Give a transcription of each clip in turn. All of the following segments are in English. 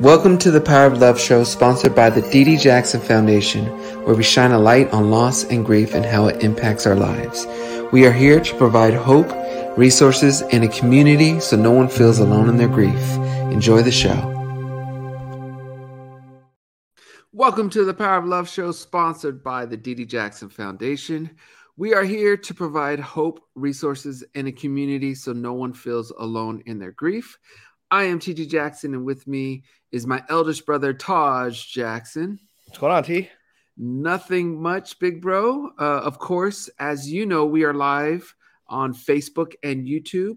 Welcome to the Power of Love show, sponsored by the Dee Jackson Foundation, where we shine a light on loss and grief and how it impacts our lives. We are here to provide hope, resources, and a community so no one feels alone in their grief. Enjoy the show. Welcome to the Power of Love show, sponsored by the Dee Jackson Foundation. We are here to provide hope, resources, and a community so no one feels alone in their grief. I am TJ Jackson, and with me is my eldest brother, Taj Jackson. What's going on, T? Nothing much, big bro. Uh, of course, as you know, we are live on Facebook and YouTube.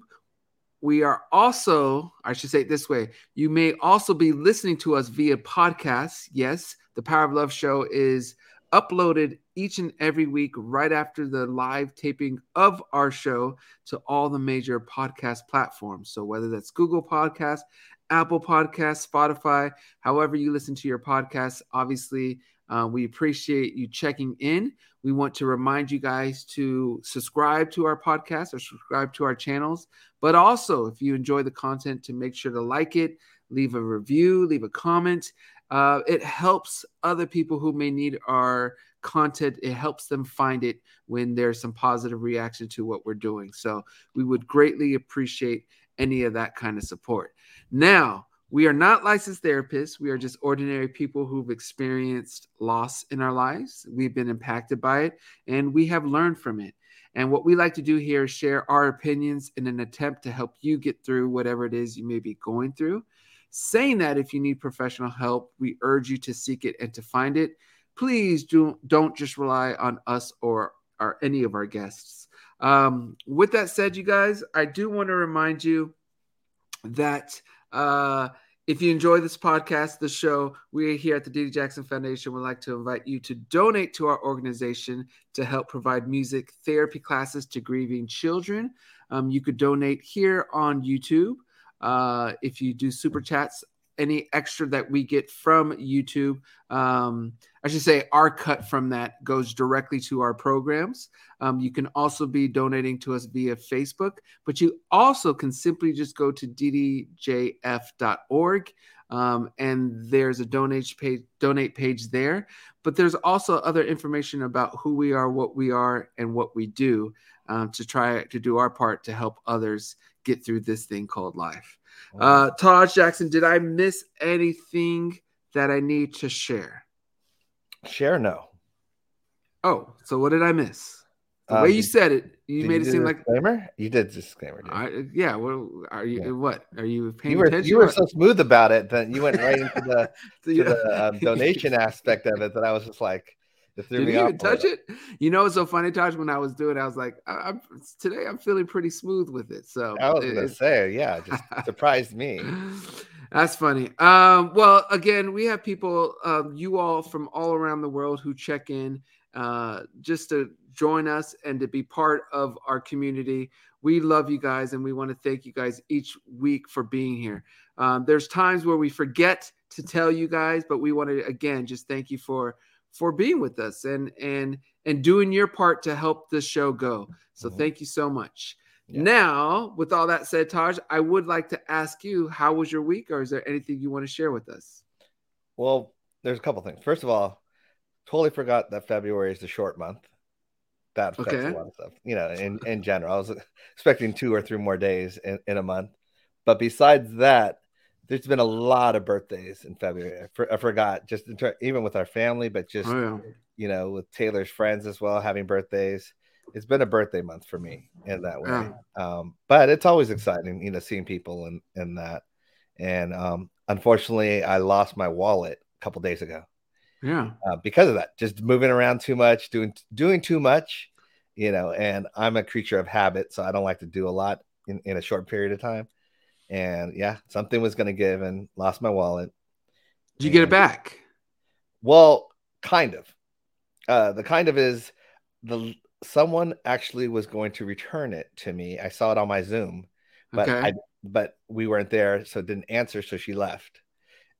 We are also, I should say it this way, you may also be listening to us via podcasts. Yes, the Power of Love show is uploaded each and every week right after the live taping of our show to all the major podcast platforms. So whether that's Google Podcasts, Apple Podcasts, Spotify, however you listen to your podcasts, obviously uh, we appreciate you checking in. We want to remind you guys to subscribe to our podcast or subscribe to our channels. But also, if you enjoy the content, to make sure to like it, leave a review, leave a comment. Uh, it helps other people who may need our content. It helps them find it when there's some positive reaction to what we're doing. So we would greatly appreciate any of that kind of support. Now, we are not licensed therapists. We are just ordinary people who've experienced loss in our lives. We've been impacted by it and we have learned from it. And what we like to do here is share our opinions in an attempt to help you get through whatever it is you may be going through. Saying that if you need professional help, we urge you to seek it and to find it. Please do, don't just rely on us or, or any of our guests. Um, with that said, you guys, I do want to remind you that uh, if you enjoy this podcast, the show, we're here at the Dee Jackson Foundation would like to invite you to donate to our organization to help provide music therapy classes to grieving children. Um, you could donate here on YouTube. Uh, if you do super chats, any extra that we get from YouTube, um, I should say our cut from that goes directly to our programs. Um, you can also be donating to us via Facebook, but you also can simply just go to ddjf.org um, and there's a donate page, donate page there. But there's also other information about who we are, what we are, and what we do um, to try to do our part to help others get through this thing called life. Uh, Taj Jackson, did I miss anything that I need to share? Share no. Oh, so what did I miss? The way you said it, you made it seem like disclaimer. You did disclaimer. Yeah. Well, are you Yeah. what? Are you paying you were attention? you were so smooth about it that you went right into the, to Yeah. the um, donation aspect of it that I was just like, Did you even touch it? You know, it's so funny, Taj. When I was doing, it, I was like, I, I'm today. I'm feeling pretty smooth with it. So I was it- gonna say, yeah, just surprised me. That's funny. Um, well, again, we have people, um, you all from all around the world who check in uh, just to join us and to be part of our community. We love you guys and we want to thank you guys each week for being here. Um, there's times where we forget to tell you guys, but we want to again just thank you for for being with us and and and doing your part to help this show go. So Mhm. thank you so much. Yeah. Now, with all that said, Taj, I would like to ask you, how was your week, or is there anything you want to share with us? Well, there's a couple things. First of all, totally forgot that February is the short month. That affects Okay. a lot of stuff. You know, in, in general, I was expecting two or three more days in, in a month. But besides that, there's been a lot of birthdays in February. I, for, I forgot, just in ter- even with our family, but just Oh yeah, you know, with Taylor's friends as well, having birthdays. It's been a birthday month for me in that way. Yeah. Um, but it's always exciting, you know, seeing people and in, in that. And um, unfortunately, I lost my wallet a couple days ago yeah. uh, because of that. Just moving around too much, doing doing too much, you know. And I'm a creature of habit, so I don't like to do a lot in, in a short period of time. And yeah, something was going to give, and lost my wallet. Did you get it back? Well, kind of. Uh, the kind of is the someone actually was going to return it to me. I saw it on my Zoom, but Okay. I but we weren't there, so didn't answer, so she left.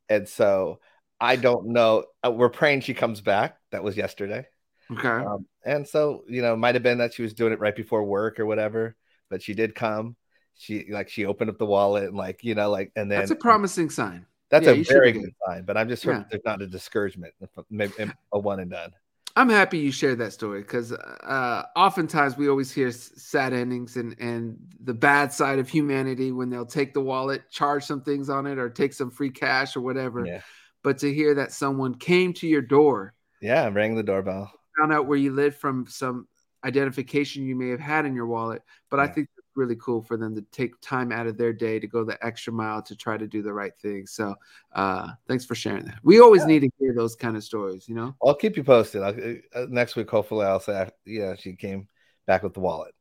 And so I don't know. uh, We're praying she comes back. That was yesterday. Okay. Um, and so you know, might have been that she was doing it right before work or whatever, but she did come. She like she opened up the wallet and like you know like and then That's a promising sign. That's yeah, a very good sign. But I'm just hoping yeah. there's not a discouragement, maybe a one and done. I'm happy you shared that story because uh, oftentimes we always hear sad endings and and the bad side of humanity when they'll take the wallet, charge some things on it, or take some free cash or whatever. Yeah. But to hear that someone came to your door, yeah, rang the doorbell, found out where you lived from some identification you may have had in your wallet. But yeah. I think really cool for them to take time out of their day to go the extra mile to try to do the right thing. So uh, thanks for sharing that. We always yeah. need to hear those kind of stories, you know? I'll keep you posted. I'll, uh, next week, hopefully, I'll say, yeah, she came back with the wallet.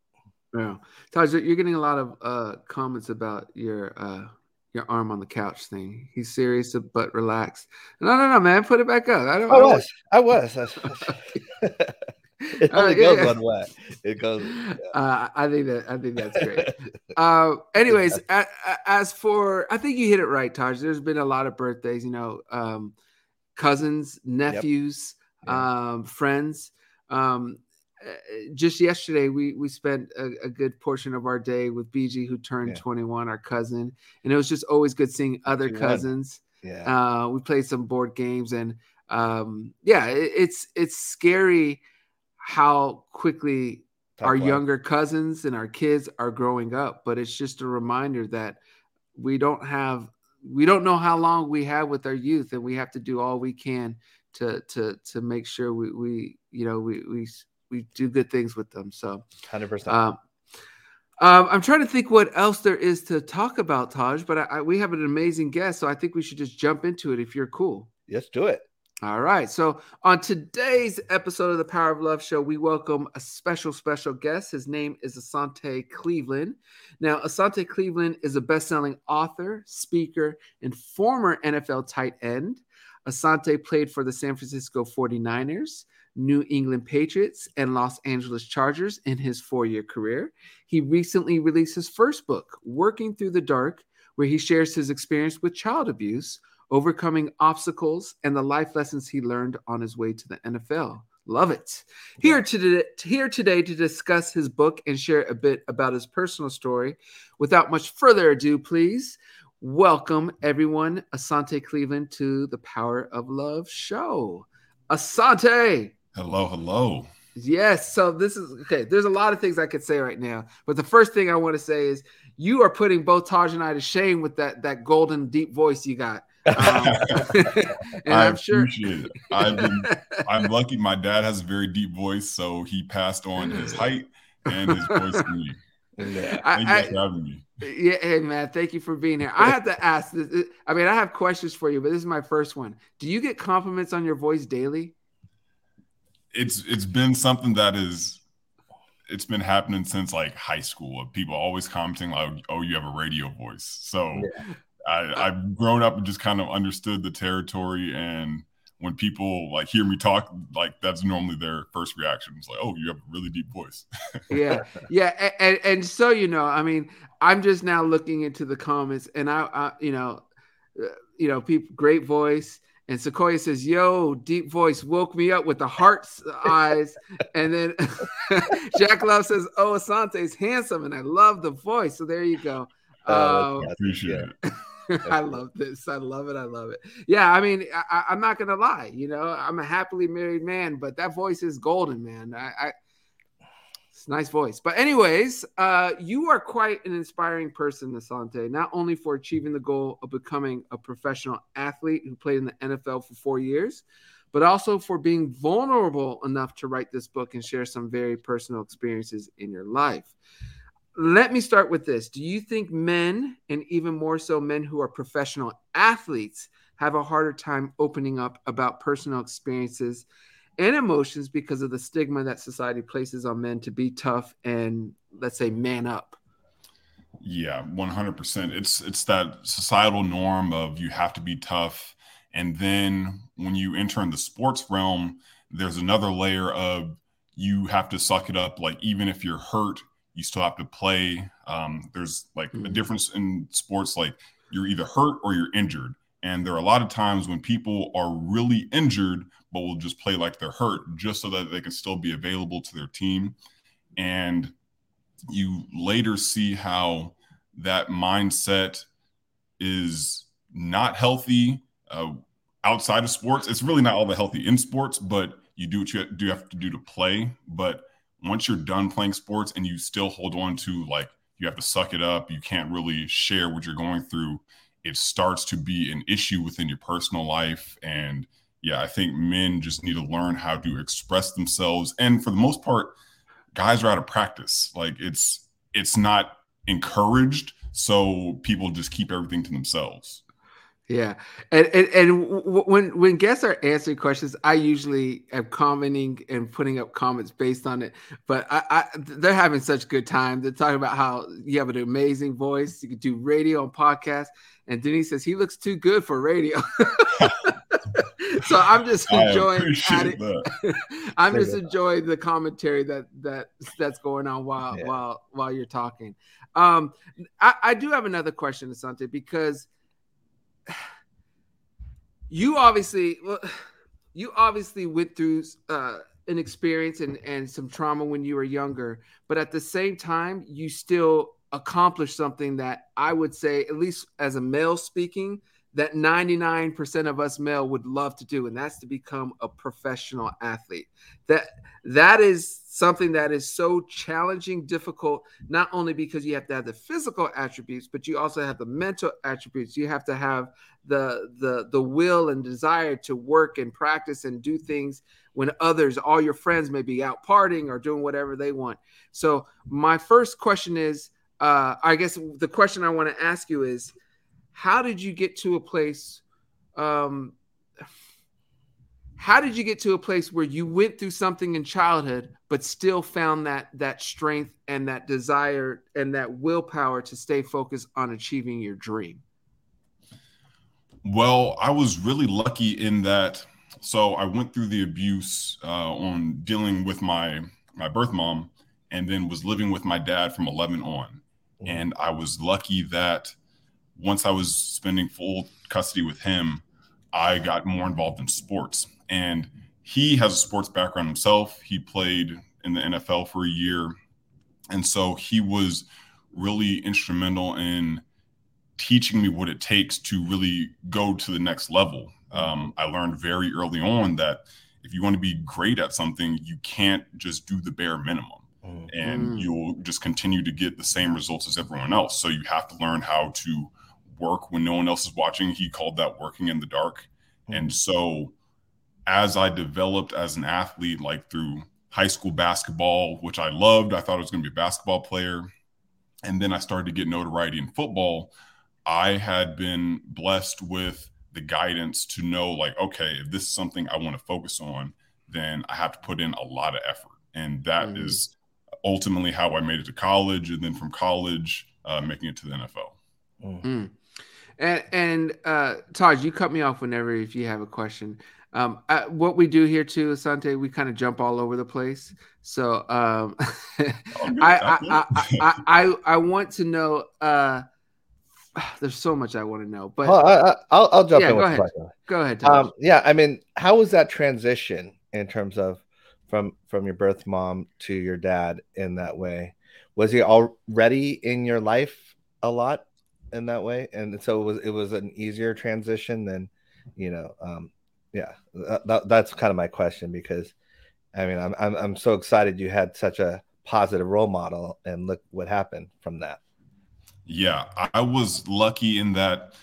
Yeah. Taj, you're getting a lot of uh, comments about your uh, your arm on the couch thing. He's serious but relaxed. No, no, no, man. Put it back up. I, don't, I was. I was. I was. it only uh, goes yeah. one way. It goes. Yeah. Uh, I think that I think that's great. uh, anyways, as, as for I think you hit it right, Taj. There's been a lot of birthdays. You know, um, cousins, nephews, yep. yeah. um, friends. Um, uh, just yesterday, we we spent a, a, good portion of our day with BG, who turned yeah. 21, our cousin, and it was just always good seeing other cousins. Yeah, uh, we played some board games, and um, yeah, it, it's it's scary how quickly Top our younger cousins and our kids are growing up. But it's just a reminder that we don't have we don't know how long we have with our youth, and we have to do all we can to to to make sure we we you know we we we do good things with them. So, hundred um, percent. Um, I'm trying to think what else there is to talk about, Taj, but I, I, we have an amazing guest, so I think we should just jump into it if you're cool. Let's do it. All right. So, on today's episode of the Power of Love show, we welcome a special, special guest. His name is Asante Cleveland. Now, Asante Cleveland is a best selling author, speaker, and former NFL tight end. Asante played for the San Francisco 49ers, New England Patriots, and Los Angeles Chargers in his four year career. He recently released his first book, Working Through the Dark, where he shares his experience with child abuse overcoming obstacles, and the life lessons he learned on his way to the NFL. Love it. Here today, here today to discuss his book and share a bit about his personal story. Without much further ado, please welcome everyone, Asante Cleveland, to the Power of Love show. Asante. Hello, hello. Yes. So this is okay. There's a lot of things I could say right now, but the first thing I want to say is you are putting both Taj and I to shame with that that golden deep voice you got. Um, and I I'm sure. appreciate it. I've been, I'm lucky. My dad has a very deep voice, so he passed on his height and his voice to me. Yeah. Thank I, you for having me. Yeah, hey man, thank you for being here. I have to ask this. I mean, I have questions for you, but this is my first one. Do you get compliments on your voice daily? It's it's been something that is it's been happening since like high school. of People always commenting like, "Oh, you have a radio voice." So yeah. I, I've grown up and just kind of understood the territory and when people like hear me talk, like that's normally their first reaction. It's like, oh, you have a really deep voice. yeah, yeah, and, and so you know, I mean, I'm just now looking into the comments, and I, I you know, uh, you know, people, great voice. And Sequoia says, "Yo, deep voice woke me up with the heart's eyes." And then Jack Love says, "Oh, Asante's handsome, and I love the voice." So there you go. Uh, um, appreciate it. I love this. I love it. I love it. Yeah, I mean, I, am not gonna lie. You know, I'm a happily married man, but that voice is golden, man. I, I it's nice voice. But anyways, uh, you are quite an inspiring person, Asante. Not only for achieving the goal of becoming a professional athlete who played in the NFL for four years, but also for being vulnerable enough to write this book and share some very personal experiences in your life let me start with this. Do you think men, and even more so men who are professional athletes, have a harder time opening up about personal experiences and emotions because of the stigma that society places on men to be tough and, let's say, man up? Yeah, 100%. It's it's that societal norm of you have to be tough and then when you enter in the sports realm, there's another layer of you have to suck it up like even if you're hurt you still have to play. Um, there's like mm-hmm. a difference in sports, like you're either hurt or you're injured. And there are a lot of times when people are really injured, but will just play like they're hurt just so that they can still be available to their team. And you later see how that mindset is not healthy uh, outside of sports. It's really not all that healthy in sports, but you do what you do have to do to play. But once you're done playing sports and you still hold on to like you have to suck it up, you can't really share what you're going through. It starts to be an issue within your personal life. And yeah, I think men just need to learn how to express themselves. And for the most part, guys are out of practice. Like it's it's not encouraged, so people just keep everything to themselves. Yeah, and and, and w- when when guests are answering questions, I usually am commenting and putting up comments based on it. But I, I they're having such good time. They're talking about how you have an amazing voice. You can do radio and podcast. And Denise says he looks too good for radio. so I'm just enjoying I'm just enjoying the commentary that that that's going on while yeah. while while you're talking. Um, I, I do have another question, Asante, because you obviously well, you obviously went through uh, an experience and, and some trauma when you were younger, but at the same time, you still accomplished something that I would say, at least as a male speaking, that 99% of us male would love to do and that's to become a professional athlete. That that is something that is so challenging difficult not only because you have to have the physical attributes but you also have the mental attributes. You have to have the the the will and desire to work and practice and do things when others all your friends may be out partying or doing whatever they want. So my first question is uh, i guess the question i want to ask you is how did you get to a place um how did you get to a place where you went through something in childhood but still found that that strength and that desire and that willpower to stay focused on achieving your dream well i was really lucky in that so i went through the abuse uh, on dealing with my my birth mom and then was living with my dad from 11 on mm-hmm. and i was lucky that once I was spending full custody with him, I got more involved in sports. And he has a sports background himself. He played in the NFL for a year. And so he was really instrumental in teaching me what it takes to really go to the next level. Um, I learned very early on that if you want to be great at something, you can't just do the bare minimum. Mm. And you'll just continue to get the same results as everyone else. So you have to learn how to work when no one else is watching. He called that working in the dark. Mm-hmm. And so as I developed as an athlete, like through high school basketball, which I loved, I thought I was going to be a basketball player. And then I started to get notoriety in football. I had been blessed with the guidance to know, like, okay, if this is something I want to focus on, then I have to put in a lot of effort. And that mm-hmm. is ultimately how I made it to college. And then from college, uh, making it to the NFL. Mm. And, and uh, Taj, you cut me off whenever if you have a question. Um, I, what we do here too, Asante, we kind of jump all over the place. So um, I, I, I, I, I want to know. Uh, there's so much I want to know, but I, will I'll jump yeah, in. Go ahead. Go ahead. Taj. Um, yeah, I mean, how was that transition in terms of from from your birth mom to your dad in that way? Was he already in your life a lot in that way, and so it was it was an easier transition than, you know, um, yeah. That, that's kind of my question because, I mean, I'm, I'm I'm so excited you had such a positive role model, and look what happened from that. Yeah, I was lucky in that.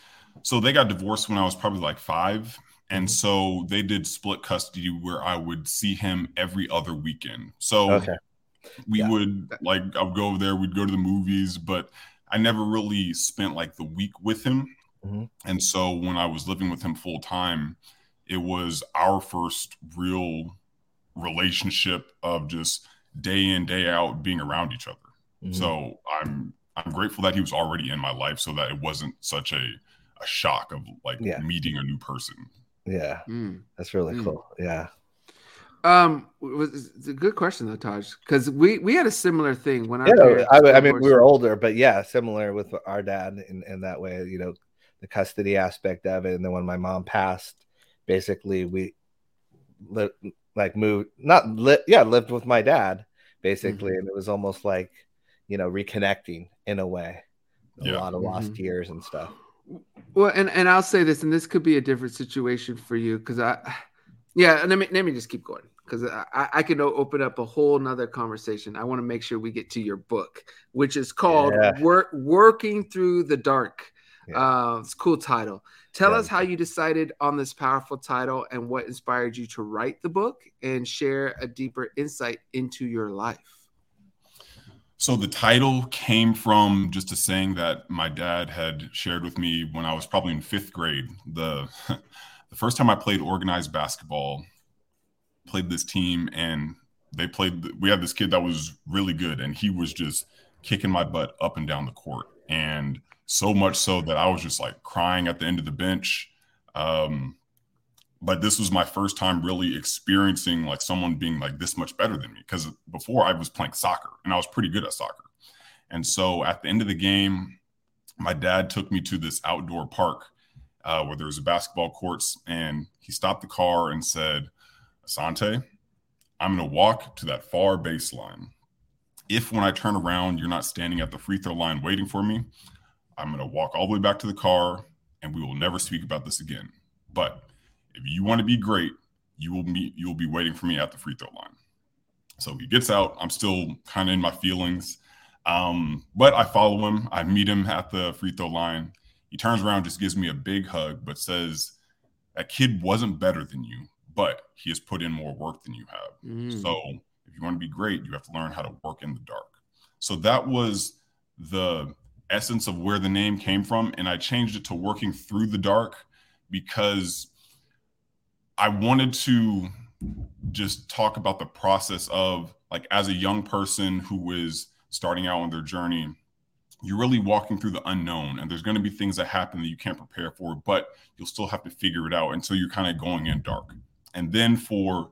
So they got divorced when I was probably like five. And mm-hmm. so they did split custody where I would see him every other weekend. So okay. we yeah. would like, I would go over there, we'd go to the movies, but I never really spent like the week with him. Mm-hmm. And so when I was living with him full time, it was our first real relationship of just day in, day out being around each other. Mm-hmm. So I'm I'm grateful that he was already in my life so that it wasn't such a, a shock of like yeah. meeting a new person. Yeah. Mm. That's really mm. cool. Yeah. Um, it's a good question though, Taj, because we we had a similar thing when yeah, I, I mean, we were older, but yeah, similar with our dad in, in that way. You know, the custody aspect of it, and then when my mom passed, basically we li- like moved, not li- yeah, lived with my dad basically, mm-hmm. and it was almost like you know reconnecting in a way. A yeah. lot of lost mm-hmm. years and stuff. Well, and, and I'll say this, and this could be a different situation for you because I, yeah, let me let me just keep going because I, I can open up a whole nother conversation. I want to make sure we get to your book, which is called yeah. Work Working Through the Dark. Yeah. Uh, it's a cool title. Tell yeah. us how you decided on this powerful title and what inspired you to write the book and share a deeper insight into your life. So the title came from just a saying that my dad had shared with me when I was probably in fifth grade. The the first time I played organized basketball, played this team, and they played. We had this kid that was really good, and he was just kicking my butt up and down the court, and so much so that I was just like crying at the end of the bench. Um, but this was my first time really experiencing like someone being like this much better than me because before I was playing soccer and I was pretty good at soccer. And so at the end of the game, my dad took me to this outdoor park uh, where there was a basketball courts, and he stopped the car and said, "Asante, I'm going to walk to that far baseline. If when I turn around, you're not standing at the free throw line waiting for me, I'm going to walk all the way back to the car and we will never speak about this again. But if you want to be great, you will meet you will be waiting for me at the free throw line. So he gets out. I'm still kind of in my feelings. Um, but I follow him. I meet him at the free throw line. He turns around, just gives me a big hug, but says, That kid wasn't better than you, but he has put in more work than you have. Mm. So if you want to be great, you have to learn how to work in the dark. So that was the essence of where the name came from. And I changed it to working through the dark because I wanted to just talk about the process of like as a young person who is starting out on their journey, you're really walking through the unknown and there's going to be things that happen that you can't prepare for, but you'll still have to figure it out until you're kind of going in dark. And then for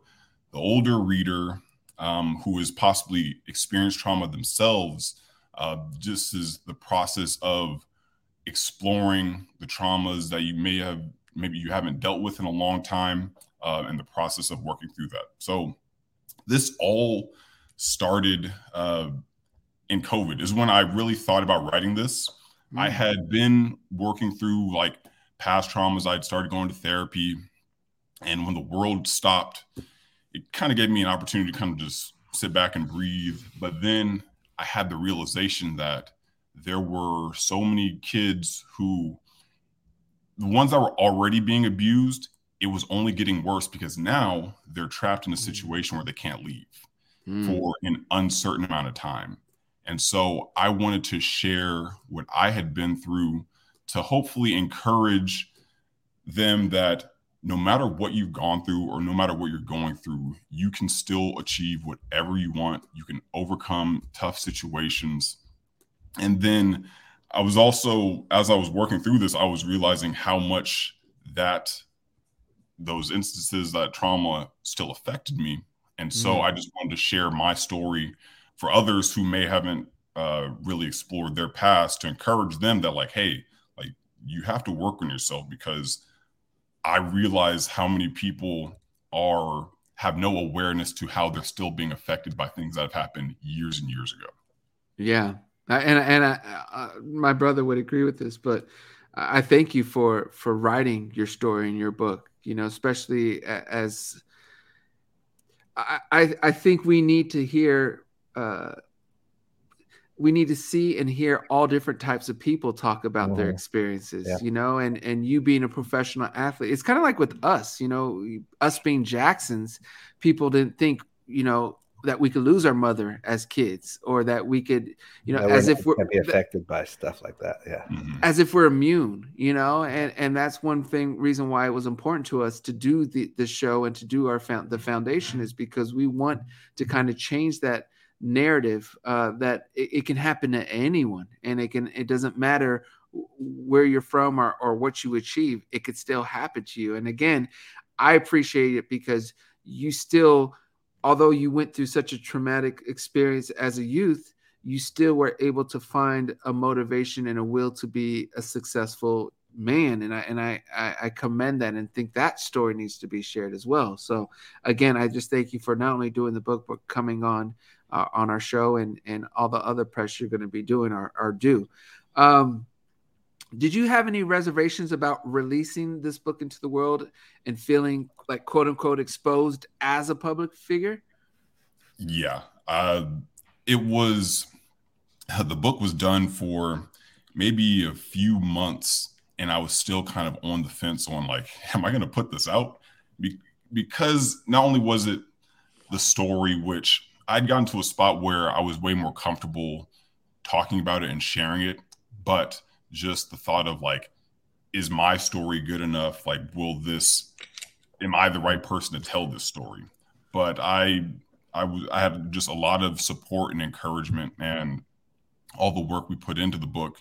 the older reader um, who has possibly experienced trauma themselves, uh, just is the process of exploring the traumas that you may have maybe you haven't dealt with in a long time uh, and the process of working through that so this all started uh, in covid is when i really thought about writing this mm-hmm. i had been working through like past traumas i'd started going to therapy and when the world stopped it kind of gave me an opportunity to kind of just sit back and breathe but then I had the realization that there were so many kids who, the ones that were already being abused, it was only getting worse because now they're trapped in a mm. situation where they can't leave mm. for an uncertain amount of time. And so I wanted to share what I had been through to hopefully encourage them that no matter what you've gone through or no matter what you're going through, you can still achieve whatever you want. You can overcome tough situations. And then I was also, as I was working through this, I was realizing how much that those instances that trauma still affected me. And so mm. I just wanted to share my story for others who may haven't uh, really explored their past to encourage them that, like, hey, like you have to work on yourself because I realize how many people are have no awareness to how they're still being affected by things that have happened years and years ago. Yeah, and and I, uh, my brother would agree with this, but I thank you for for writing your story in your book. You know, especially as I I, I think we need to hear uh, we need to see and hear all different types of people talk about their mm-hmm. experiences yeah. you know and and you being a professional athlete it's kind of like with us you know us being jacksons people didn't think you know that we could lose our mother as kids or that we could you know as if we're be affected by stuff like that yeah mm-hmm. as if we're immune you know and and that's one thing reason why it was important to us to do the the show and to do our found the foundation is because we want to kind of change that narrative uh, that it, it, can happen to anyone and it can it doesn't matter where you're from or, or what you achieve it could still happen to you. And again i appreciate it because you still although you went through such a traumatic experience as a youth you still were able to find a motivation and a will to be a successful man. And i and I, I commend that and think that story needs to be shared as well. So again i just thank you for not only doing the book but coming on uh, on our show and and all the other press you're going to be doing are, are due. Um, did you have any reservations about releasing this book into the world and feeling like quote unquote exposed as a public figure? Yeah. Uh, it was, the book was done for maybe a few months, and I was still kind of on the fence on like, am I going to put this out? Be- because not only was it the story, which I'd gotten to a spot where I was way more comfortable talking about it and sharing it, but just the thought of like, is my story good enough? Like, will this, am I the right person to tell this story? But I, I was, I had just a lot of support and encouragement and all the work we put into the book.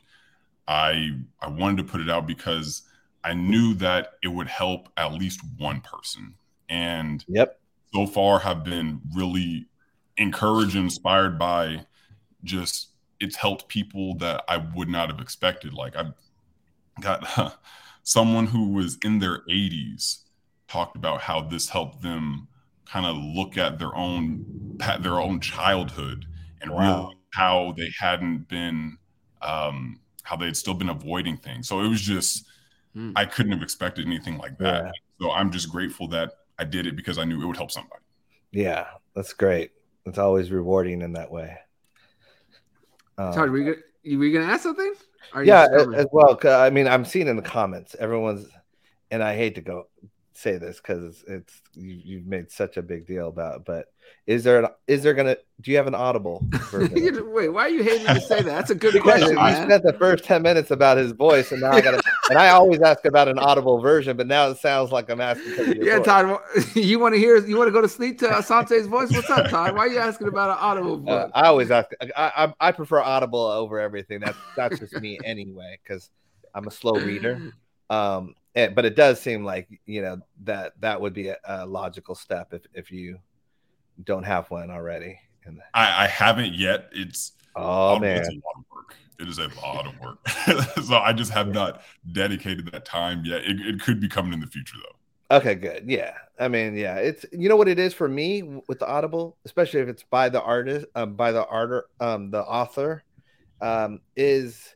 I, I wanted to put it out because I knew that it would help at least one person. And yep, so far have been really encouraged and inspired by just it's helped people that I would not have expected. Like I got uh, someone who was in their 80s talked about how this helped them kind of look at their own their own childhood and wow. how they hadn't been um, how they had still been avoiding things. So it was just mm. I couldn't have expected anything like that. Yeah. So I'm just grateful that I did it because I knew it would help somebody. Yeah, that's great. It's always rewarding in that way. Um, Sorry, were you, gonna, were you gonna ask something? yeah, as well. I mean, I'm seeing in the comments, everyone's, and I hate to go say this because it's you, have made such a big deal about, it, but is there an, is there gonna do you have an audible wait why are you hating to say that? That's a good question i spent the first 10 minutes about his voice and now i gotta and i always ask about an audible version but now it sounds like i'm asking yeah voice. Taj you want to hear you want to go to sleep to asante's voice? What's up Taj? Why are you asking about an audible uh, i always ask I, I, I prefer audible over everything. That's that's just me anyway because i'm a slow reader. Um and, but it does seem like you know that that would be a, a logical step if if you don't have one already. I, I haven't yet. It's oh man, it's a lot of work. It is a lot of work. so I just have not dedicated that time yet. It, it could be coming in the future though. Okay, good. Yeah, I mean, yeah, it's you know what it is for me with the Audible, especially if it's by the artist, um, by the art, um, the author, um, is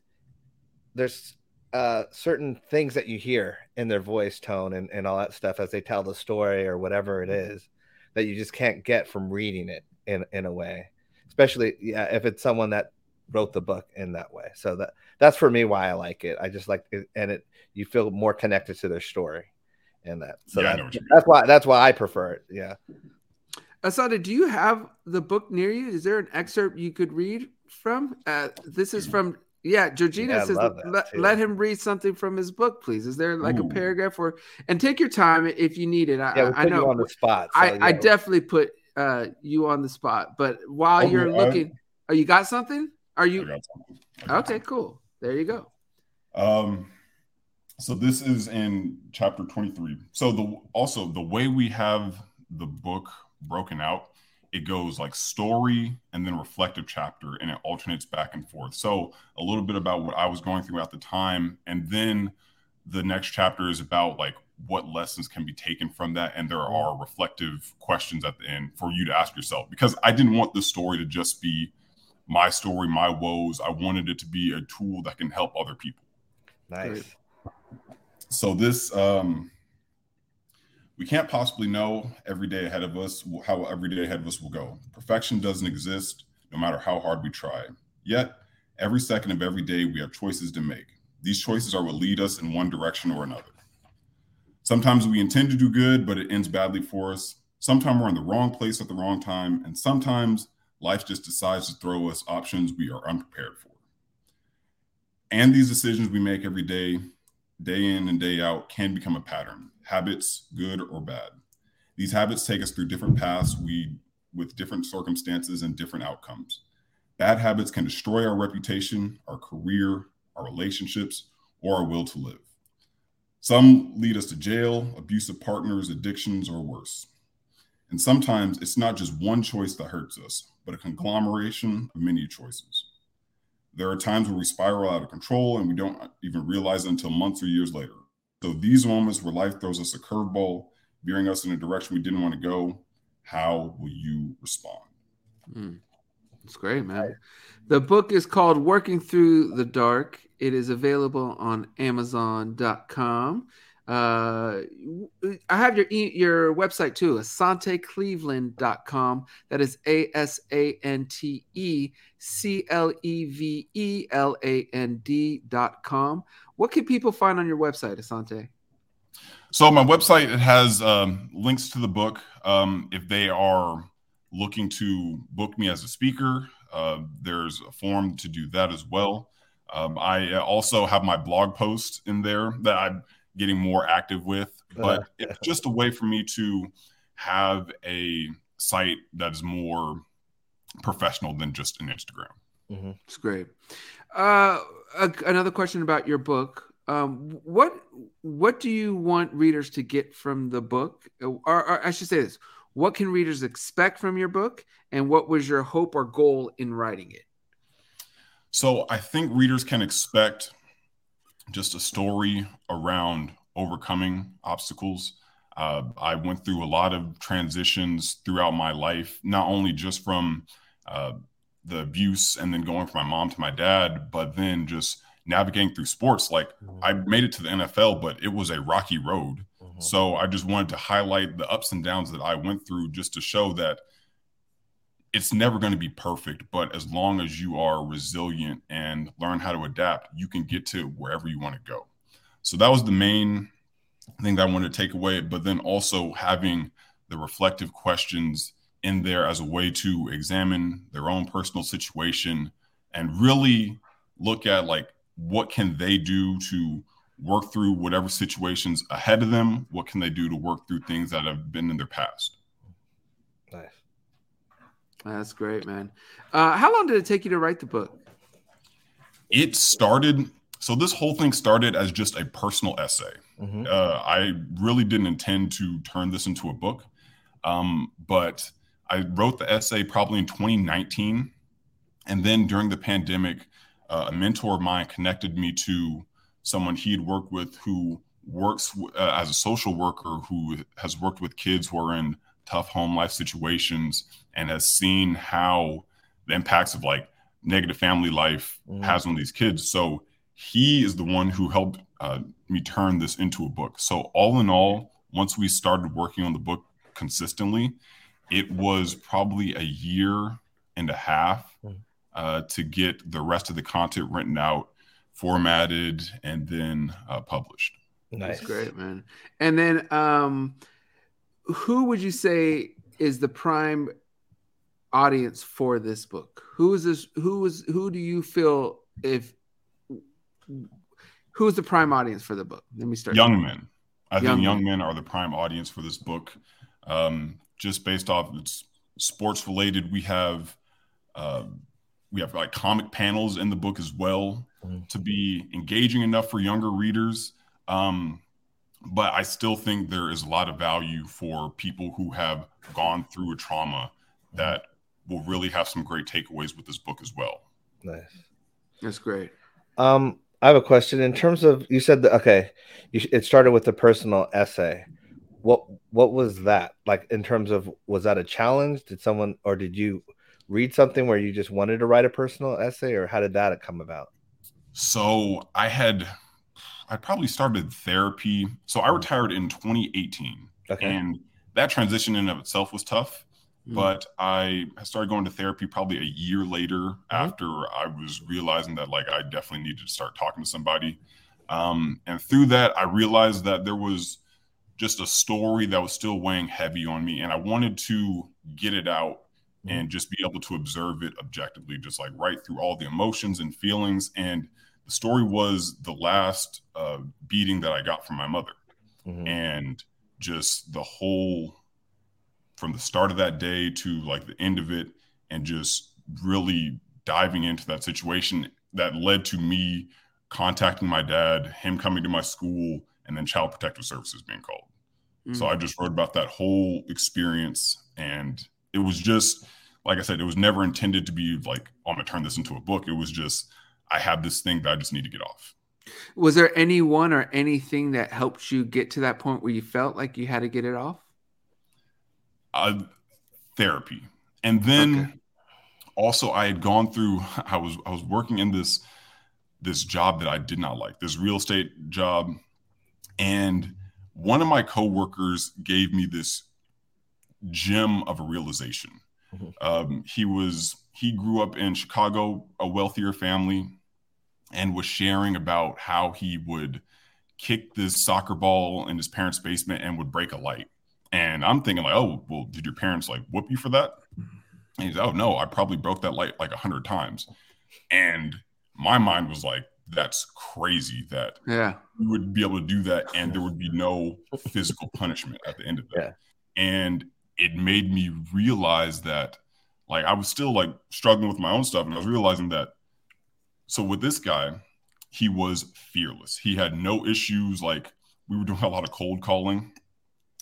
there's uh certain things that you hear in their voice tone and, and all that stuff as they tell the story or whatever it is that you just can't get from reading it in in a way especially yeah if it's someone that wrote the book in that way. So that that's for me why i like it. I just like it and it you feel more connected to their story and that. So yeah, that, that's why that's why i prefer it yeah. Asante, do you have the book near you? Is there an excerpt you could read from? Uh, this is from yeah, Georgina yeah, says let, let, him read something from his book, please. Is there like Ooh. a paragraph or and take your time if you need it. I, yeah, we'll I know on the spot. So, I, yeah. I definitely put uh, you on the spot. But while oh, you're looking, oh, you got something? Are you okay? Cool. There you go. Um, so this is in chapter 23. So the also the way we have the book broken out it goes like story and then reflective chapter and it alternates back and forth. So a little bit about what I was going through at the time and then the next chapter is about like what lessons can be taken from that and there are reflective questions at the end for you to ask yourself because I didn't want the story to just be my story, my woes. I wanted it to be a tool that can help other people. Nice. So this um we can't possibly know every day ahead of us how every day ahead of us will go. Perfection doesn't exist, no matter how hard we try. Yet, every second of every day, we have choices to make. These choices are what lead us in one direction or another. Sometimes we intend to do good, but it ends badly for us. Sometimes we're in the wrong place at the wrong time. And sometimes life just decides to throw us options we are unprepared for. And these decisions we make every day, day in and day out, can become a pattern habits, good or bad. These habits take us through different paths we with different circumstances and different outcomes. Bad habits can destroy our reputation, our career, our relationships, or our will to live. Some lead us to jail, abusive partners, addictions, or worse. And sometimes it's not just one choice that hurts us, but a conglomeration of many choices. There are times where we spiral out of control and we don't even realize it until months or years later. So these moments where life throws us a curveball, veering us in a direction we didn't want to go, how will you respond? Mm. That's great, man. The book is called Working Through the Dark. It is available on Amazon.com. Uh, I have your your website too, asantecleveland.com. That is A S A N T E C L E V E L A N D.com. What can people find on your website, Asante? So my website it has um, links to the book. Um, if they are looking to book me as a speaker, uh, there's a form to do that as well. Um, I also have my blog post in there that I'm getting more active with, but it's just a way for me to have a site that is more professional than just an Instagram. Mm-hmm. It's great. Uh, another question about your book. Um, what what do you want readers to get from the book? Or, or, I should say this: What can readers expect from your book, and what was your hope or goal in writing it? So I think readers can expect just a story around overcoming obstacles. Uh, I went through a lot of transitions throughout my life, not only just from uh, the abuse and then going from my mom to my dad, but then just navigating through sports. Like mm-hmm. I made it to the NFL, but it was a rocky road. Mm-hmm. So I just wanted to highlight the ups and downs that I went through just to show that it's never going to be perfect, but as long as you are resilient and learn how to adapt, you can get to wherever you want to go. So that was the main thing that I wanted to take away. But then also having the reflective questions in there as a way to examine their own personal situation and really look at like what can they do to work through whatever situations ahead of them what can they do to work through things that have been in their past that's great man. Uh, how long did it take you to write the book? It started so this whole thing started as just a personal essay. Mm-hmm. uh, i really didn't intend to turn this into a book um, but i wrote the essay probably in 2019 and then during the pandemic uh, a mentor of mine connected me to someone he'd worked with who works uh, as a social worker who has worked with kids who are in tough home life situations and has seen how the impacts of like negative family life mm. has on these kids. So he is the one who helped uh, me turn this into a book. So all in all, once we started working on the book consistently, it was probably a year and a half mm uh, to get the rest of the content written out, formatted, and then uh, published. Nice. That's great, man. And then, um, who would you say is the prime audience for this book? Who is this? Who is who do you feel if who is the prime audience for the book? Let me start. Young men. I young think young men. men are the prime audience for this book. Um, just based off it's sports related, we have uh, we have like comic panels in the book as well mm-hmm. to be engaging enough for younger readers. Um, but I still think there is a lot of value for people who have gone through a trauma mm-hmm. that will really have some great takeaways with this book as well. Nice. That's great. Um, I have a question in terms of you said that okay, you, it started with a personal essay. What what was that like in terms of was that a challenge? Did someone or did you read something where you just wanted to write a personal essay, or how did that come about? So I had, I probably started therapy. So I mm-hmm. retired in 2018, okay. and that transition in of itself was tough. Mm-hmm. But I started going to therapy probably a year later mm-hmm. after I was realizing that like I definitely needed to start talking to somebody. Um, and through that, I realized that there was just a story that was still weighing heavy on me, and I wanted to get it out Mm-hmm. and just be able to observe it objectively, just like right through all the emotions and feelings. And story was the last uh, beating that I got from my mother. Mm-hmm. And just the whole from the start of that day to like the end of it, and just really diving into that situation that led to me contacting my dad, him coming to my school, and then Child Protective Services being called. Mm-hmm. So I just wrote about that whole experience and it was just like I said, it was never intended to be like, oh, I'm gonna turn this into a book. It was just I have this thing that I just need to get off. Was there anyone or anything that helped you get to that point where you felt like you had to get it off? Uh, therapy, and then okay. also I had gone through. I was I was working in this this job that I did not like, this real estate job. And one of my coworkers gave me this gem of a realization. Mm-hmm. Um, he was he grew up in Chicago, a wealthier family, and was sharing about how he would kick this soccer ball in his parents' basement and would break a light. And I'm thinking like, oh, well, did your parents like whoop you for that? And he's, oh no, I probably broke that light like a hundred times. And my mind was like, that's crazy that yeah you would be able to do that and there would be no physical punishment at the end of that. Yeah. And it made me realize that like I was still like struggling with my own stuff and I was realizing that so with this guy, he was fearless. He had no issues like we were doing a lot of cold calling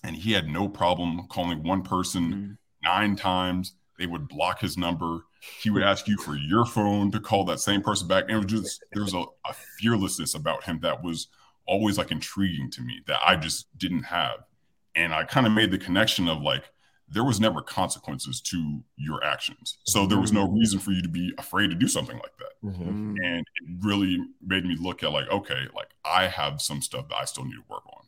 and he had no problem calling one person mm-hmm. nine times. They would block his number he would ask you for your phone to call that same person back. And it was just there was a, a fearlessness about him that was always like intriguing to me that I just didn't have. And I kind of made the connection of like there was never consequences to your actions. So there was no mm-hmm. reason for you to be afraid to do something like that. Mm-hmm. And it really made me look at like, okay, like I have some stuff that I still need to work on.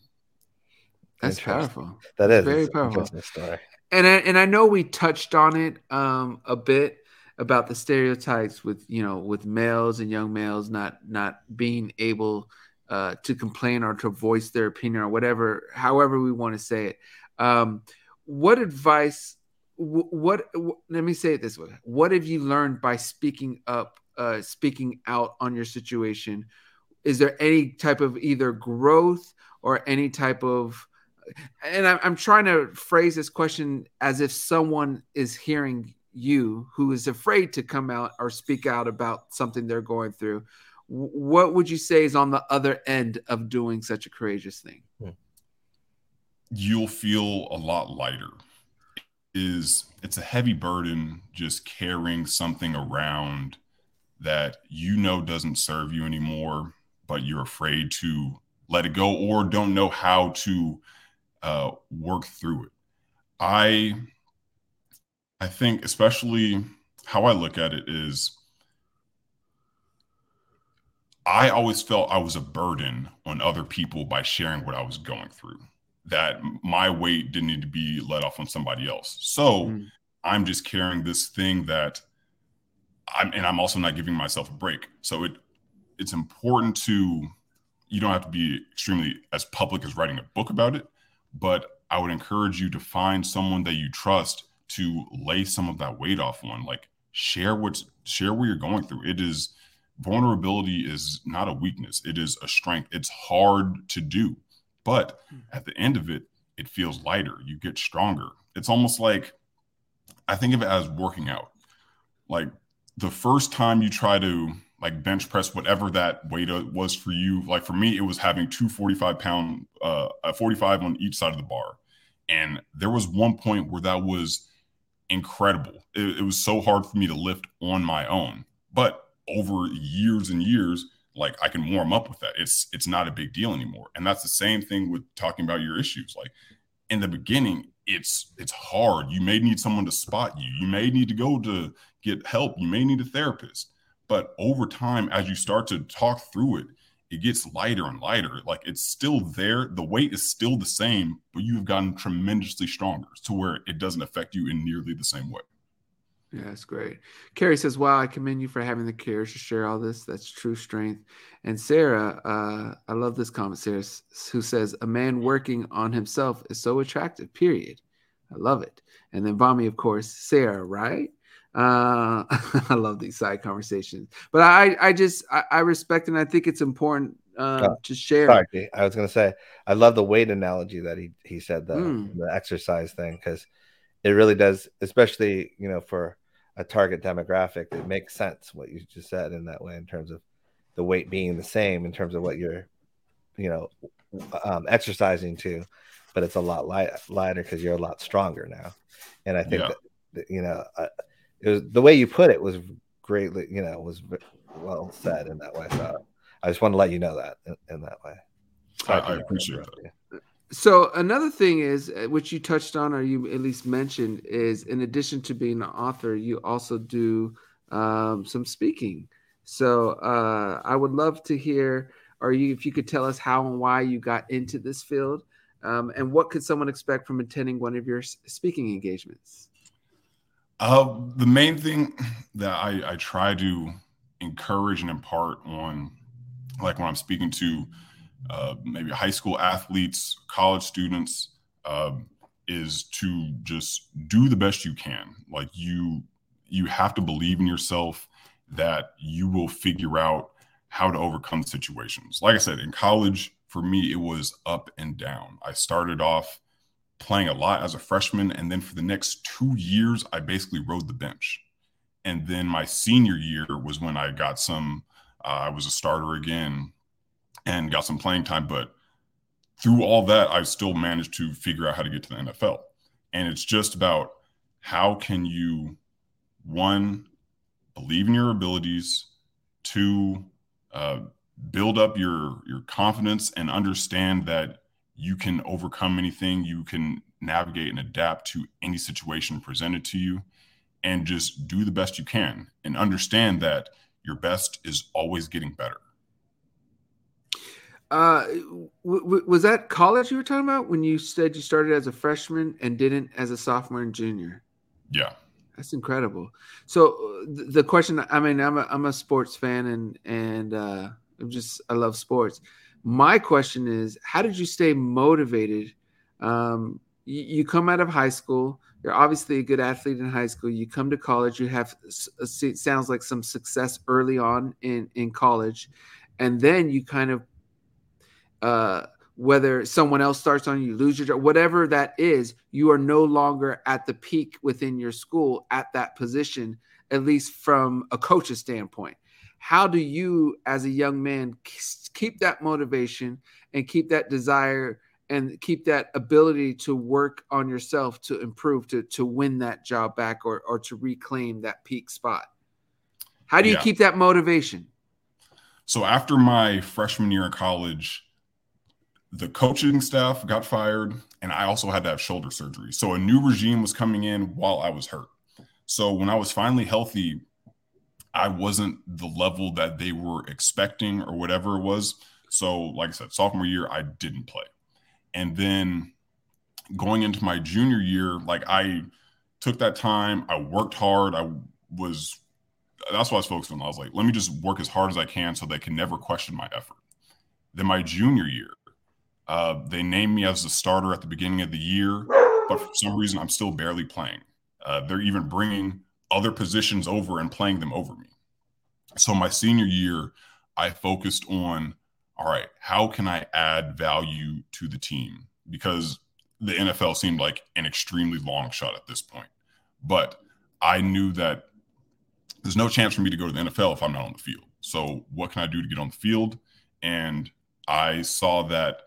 That's powerful. That is very powerful. Story. And I, and I know we touched on it um, a bit about the stereotypes with you know with males and young males not not being able uh, to complain or to voice their opinion or whatever however we want to say it um, what advice what, what, let me say it this way. What have you learned by speaking up uh, speaking out on your situation? Is there any type of either growth or any type of and I'm, I'm trying to phrase this question as if someone is hearing you who is afraid to come out or speak out about something they're going through. What would you say is on the other end of doing such a courageous thing? Hmm. You'll feel a lot lighter. Is it's a heavy burden just carrying something around that you know doesn't serve you anymore but you're afraid to let it go or don't know how to uh, work through it. I I think, especially how I look at it is I always felt I was a burden on other people by sharing what I was going through, that my weight didn't need to be let off on somebody else. So mm. I'm just carrying this thing that I'm, and I'm also not giving myself a break. So it, it's important to, you don't have to be extremely as public as writing a book about it, but I would encourage you to find someone that you trust to lay some of that weight off on. Like share what's share what you're going through. It is vulnerability is not a weakness. It is a strength. It's hard to do, but at the end of it, it feels lighter. You get stronger. It's almost like I think of it as working out. Like the first time you try to like bench press whatever that weight was for you. Like for me, it was having two 45 pound, uh, 45 on each side of the bar. And there was one point where that was incredible. It, it, was so hard for me to lift on my own. But over years and years, like I can warm up with that. It's it's not a big deal anymore. And that's the same thing with talking about your issues. Like in the beginning, it's it's hard. You may need someone to spot you. You may need to go to get help. You may need a therapist. But over time, as you start to talk through it, it gets lighter and lighter. Like it's still there. The weight is still the same, but you've gotten tremendously stronger to where it doesn't affect you in nearly the same way. Yeah, that's great. Carrie says, Wow, I commend you for having the courage to share all this. That's true strength. And Sarah, uh, I love this comment, Sarah, who says, A man working on himself is so attractive, period. I love it. And then Vami, of course, Sarah, right? Uh, I love these side conversations, but I, I just, I, I respect and I think it's important uh, oh, to share. Sorry, I was going to say, I love the weight analogy that he he said the mm. the exercise thing because it really does, especially you know for a target demographic, it makes sense what you just said in that way in terms of the weight being the same in terms of what you're, you know, um, exercising to, but it's a lot light, lighter because you're a lot stronger now, and I think yeah. that you know. Uh, it was the way you put it was greatly, you know, was well said in that way. So I just want to let you know that in, in that way. I, I appreciate that. So another thing is, uh, which you touched on, or you at least mentioned, is in addition to being an author, you also do um, some speaking. So uh, I would love to hear, or you, if you could tell us how and why you got into this field, um, and what could someone expect from attending one of your speaking engagements? Uh, the main thing that I, I try to encourage and impart on, like when I'm speaking to uh, maybe high school athletes, college students, uh, is to just do the best you can. Like you, you have to believe in yourself that you will figure out how to overcome situations. Like I said, in college, for me, it was up and down. I started off playing a lot as a freshman. And then for the next two years, I basically rode the bench. And then my senior year was when I got some, uh, I was a starter again and got some playing time. But through all that, I've still managed to figure out how to get to the NFL. And it's just about how can you, one, believe in your abilities, two, uh, build up your your confidence and understand that you can overcome anything, you can navigate and adapt to any situation presented to you, and just do the best you can and understand that your best is always getting better. Uh, w- w- was that college you were talking about when you said you started as a freshman and didn't as a sophomore and junior? Yeah, that's incredible. So the question, I mean, I'm a I'm a sports fan and and uh, I'm just I love sports. My question is, how did you stay motivated? Um, you, you, come out of high school. You're obviously a good athlete in high school. You come to college. You have it sounds like some success early on in in college, and then you kind of uh, whether someone else starts on you, lose your job, whatever that is, you are no longer at the peak within your school at that position, at least from a coach's standpoint. How do you as a young man keep that motivation and keep that desire and keep that ability to work on yourself to improve to to win that job back or or to reclaim that peak spot? How do you yeah. keep that motivation? So after my freshman year in college the coaching staff got fired and i also had to have shoulder surgery so a new regime was coming in while i was hurt so when i was finally healthy I wasn't the level that they were expecting or whatever it was. So, like I said, sophomore year, I didn't play. And then going into my junior year, like I took that time, I worked hard. I was, that's what I was focused on. I was like, let me just work as hard as I can so they can never question my effort. Then my junior year, uh, they named me as the starter at the beginning of the year, but for some reason, I'm still barely playing. Uh, they're even bringing other positions over and playing them over me. So my senior year, I focused on all right, how can I add value to the team? Because the NFL seemed like an extremely long shot at this point. But I knew that there's no chance for me to go to the NFL if I'm not on the field. So what can I do to get on the field? And I saw that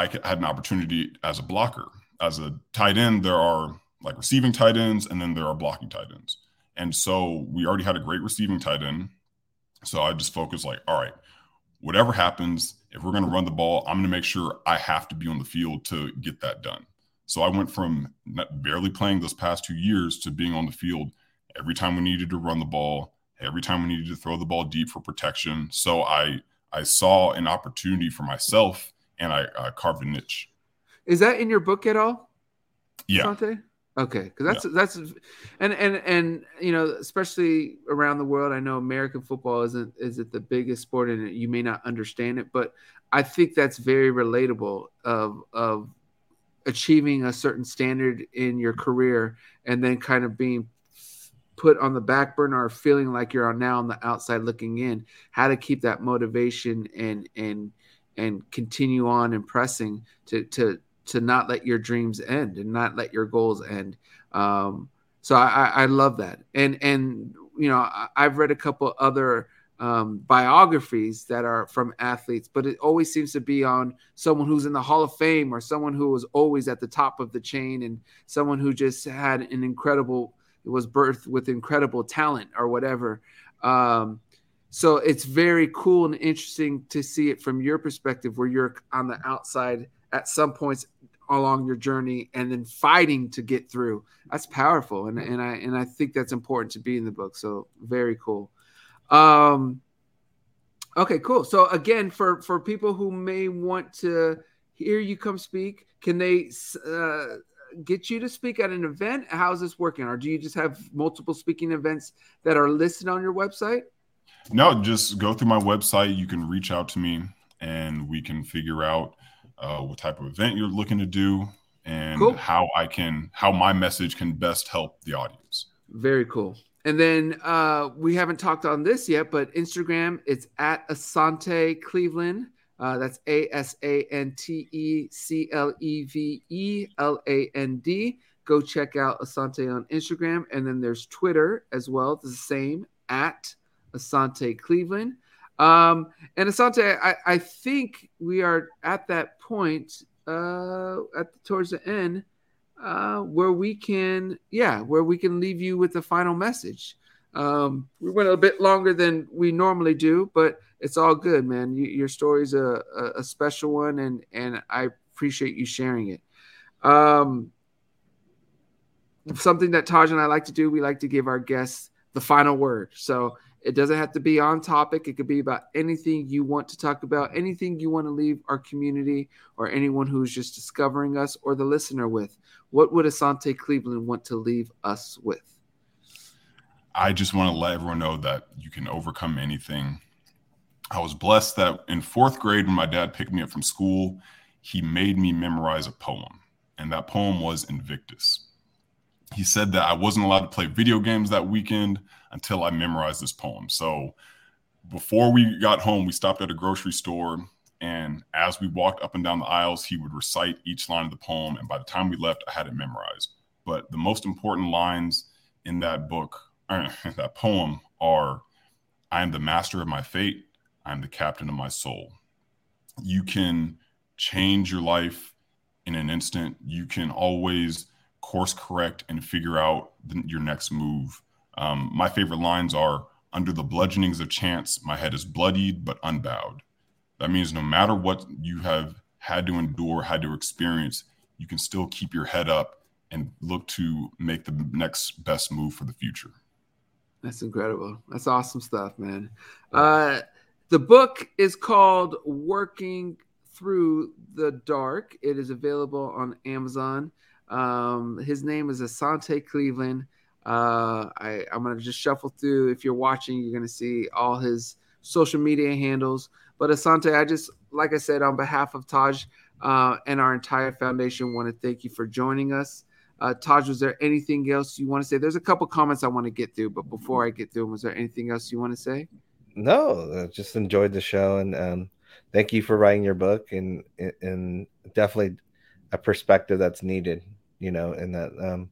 I had an opportunity as a blocker. As a tight end, there are like receiving tight ends, and then there are blocking tight ends. And so we already had a great receiving tight end. So I just focused like, all right, whatever happens, if we're going to run the ball, I'm going to make sure I have to be on the field to get that done. So I went from barely playing those past two years to being on the field every time we needed to run the ball, every time we needed to throw the ball deep for protection. So I I saw an opportunity for myself and I, I carved a niche. Is that in your book at all? Yeah. Sante? Okay, because that's yeah. that's and and and you know, especially around the world, I know American football isn't is it the biggest sport, and you may not understand it, but I think that's very relatable of of achieving a certain standard in your career and then kind of being put on the back burner or feeling like you're on now on the outside looking in how to keep that motivation and and and continue on impressing to to to not let your dreams end and not let your goals end. Um, so I, I love that. And and you know I've read a couple other um, biographies that are from athletes, but it always seems to be on someone who's in the Hall of Fame or someone who was always at the top of the chain and someone who just had an incredible was birthed with incredible talent or whatever. Um, so it's very cool and interesting to see it from your perspective, where you're on the outside at some points along your journey and then fighting to get through. That's powerful. And, and I and I think that's important to be in the book. So very cool. Um, okay, cool. So again, for for people who may want to hear you come speak, can they uh, get you to speak at an event? How's this working? Or do you just have multiple speaking events that are listed on your website? No, just go through my website. You can reach out to me, and we can figure out uh, what type of event you're looking to do and cool. how I can how my message can best help the audience. Very cool. And then uh, we haven't talked on this yet, but Instagram, it's at Asante Cleveland. Uh, that's A S A N T E C L E V E L A N D. Go check out Asante on Instagram. And then there's Twitter as well, It's the same at Asante Cleveland. Um, and Asante, I, I think we are at that point uh, at towards the end uh, where we can, yeah, where we can leave you with the final message. Um, we went a bit longer than we normally do, but it's all good, man. You, your story's a, a, a special one, and and I appreciate you sharing it. Um, something that Taj and I like to do, we like to give our guests the final word. So it doesn't have to be on topic. It could be about anything you want to talk about, anything you want to leave our community or anyone who's just discovering us or the listener with. What would Asante Cleveland want to leave us with? I just want to let everyone know that you can overcome anything. I was blessed that in fourth grade, when my dad picked me up from school, he made me memorize a poem, and that poem was Invictus. He said that I wasn't allowed to play video games that weekend until I memorized this poem. So before we got home, we stopped at a grocery store. And as we walked up and down the aisles, he would recite each line of the poem. And by the time we left, I had it memorized. But the most important lines in that book, er, that poem, are I am the master of my fate, I am the captain of my soul. You can change your life in an instant. You can always course correct and figure out the, your next move. Um, my favorite lines are under the bludgeonings of chance, my head is bloodied but unbowed. That means no matter what you have had to endure, had to experience, you can still keep your head up and look to make the next best move for the future. That's incredible. That's awesome stuff, man. Uh, the book is called Working Through the Dark. It is available on Amazon. Um, his name is Asante Cleveland. Uh, I, I'm going to just shuffle through. If you're watching, you're going to see all his social media handles. But Asante, I just, like I said, on behalf of Taj uh, and our entire foundation, want to thank you for joining us. Uh, Taj, was there anything else you want to say? There's a couple comments I want to get through, but before I get through them, was there anything else you want to say? No, I just enjoyed the show and um, thank you for writing your book and and definitely a perspective that's needed, you know, and that um,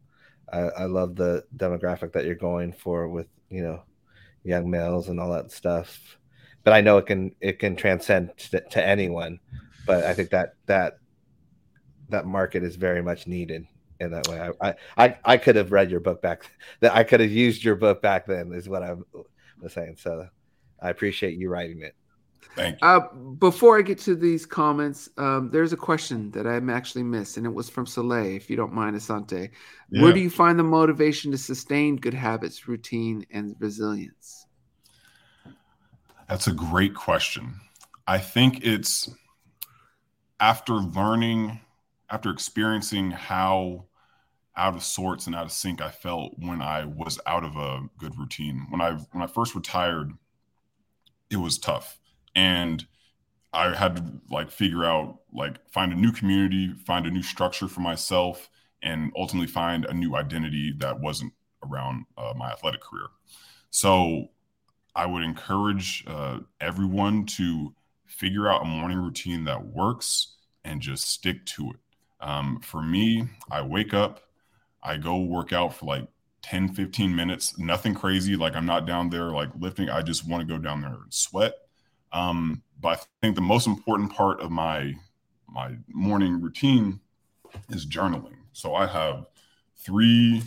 I, I love the demographic that you're going for with you know young males and all that stuff. But I know it can it can transcend to, to anyone. But I think that that that market is very much needed in that way. I, I, I could have read your book back that I could have used your book back then is what I was saying. So I appreciate you writing it. Thank you. Uh, before I get to these comments, um, there's a question that I actually missed, and it was from Soleil, if you don't mind, Asante. Yeah. Where do you find the motivation to sustain good habits, routine, and resilience? That's a great question. I think it's after learning, after experiencing how out of sorts and out of sync I felt when I was out of a good routine. When I when I first retired, it was tough and I had to like figure out like find a new community, find a new structure for myself, and ultimately find a new identity that wasn't around uh, my athletic career. So I would encourage uh, everyone to figure out a morning routine that works and just stick to it. Um, for me, I wake up, I go work out for like 10, 15 minutes, nothing crazy. Like I'm not down there like lifting. I just want to go down there and sweat um, but I think the most important part of my my morning routine is journaling. So I have three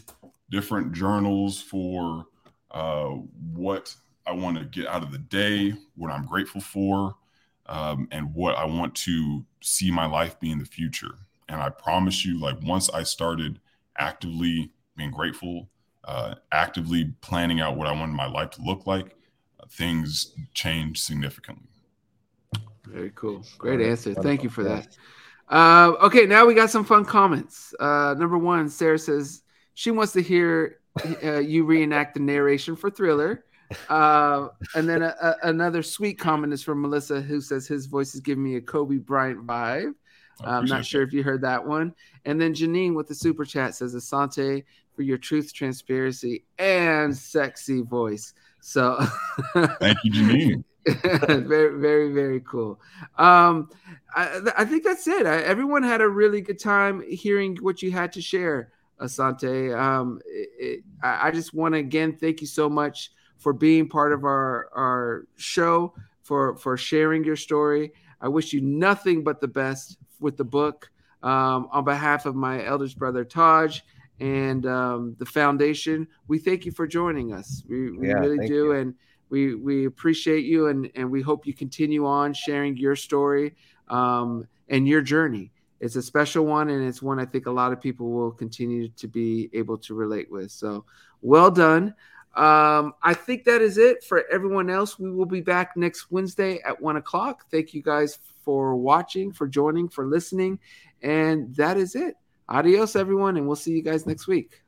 different journals for uh, what I want to get out of the day, what I'm grateful for, um, and what I want to see my life be in the future. And I promise you, like once I started actively being grateful, uh, actively planning out what I wanted my life to look like, things change significantly. Very cool. Great answer. Thank you for that. Uh, okay, now we got some fun comments. Uh, number one, Sarah says she wants to hear uh, you reenact the narration for Thriller. Uh, and then a, a, another sweet comment is from Melissa, who says his voice is giving me a Kobe Bryant vibe. I'm not sure that. if you heard that one. And then Janine with the super chat says, Asante for your truth, transparency, and sexy voice. So thank you, Janine. very, very, very cool. Um, I, I think that's it. I, everyone had a really good time hearing what you had to share, Asante. Um, it, it, I, I just want to again thank you so much for being part of our our show, for for sharing your story. I wish you nothing but the best with the book. Um, on behalf of my eldest brother Taj and um, the foundation, we thank you for joining us. We, we yeah, really do, you. and we we appreciate you, and and we hope you continue on sharing your story um, and your journey. It's a special one, and it's one I think a lot of people will continue to be able to relate with. So, well done. Um, I think that is it for everyone else. We will be back next Wednesday at one o'clock. Thank you guys for watching, for joining, for listening. And that is it. Adios, everyone. And we'll see you guys next week.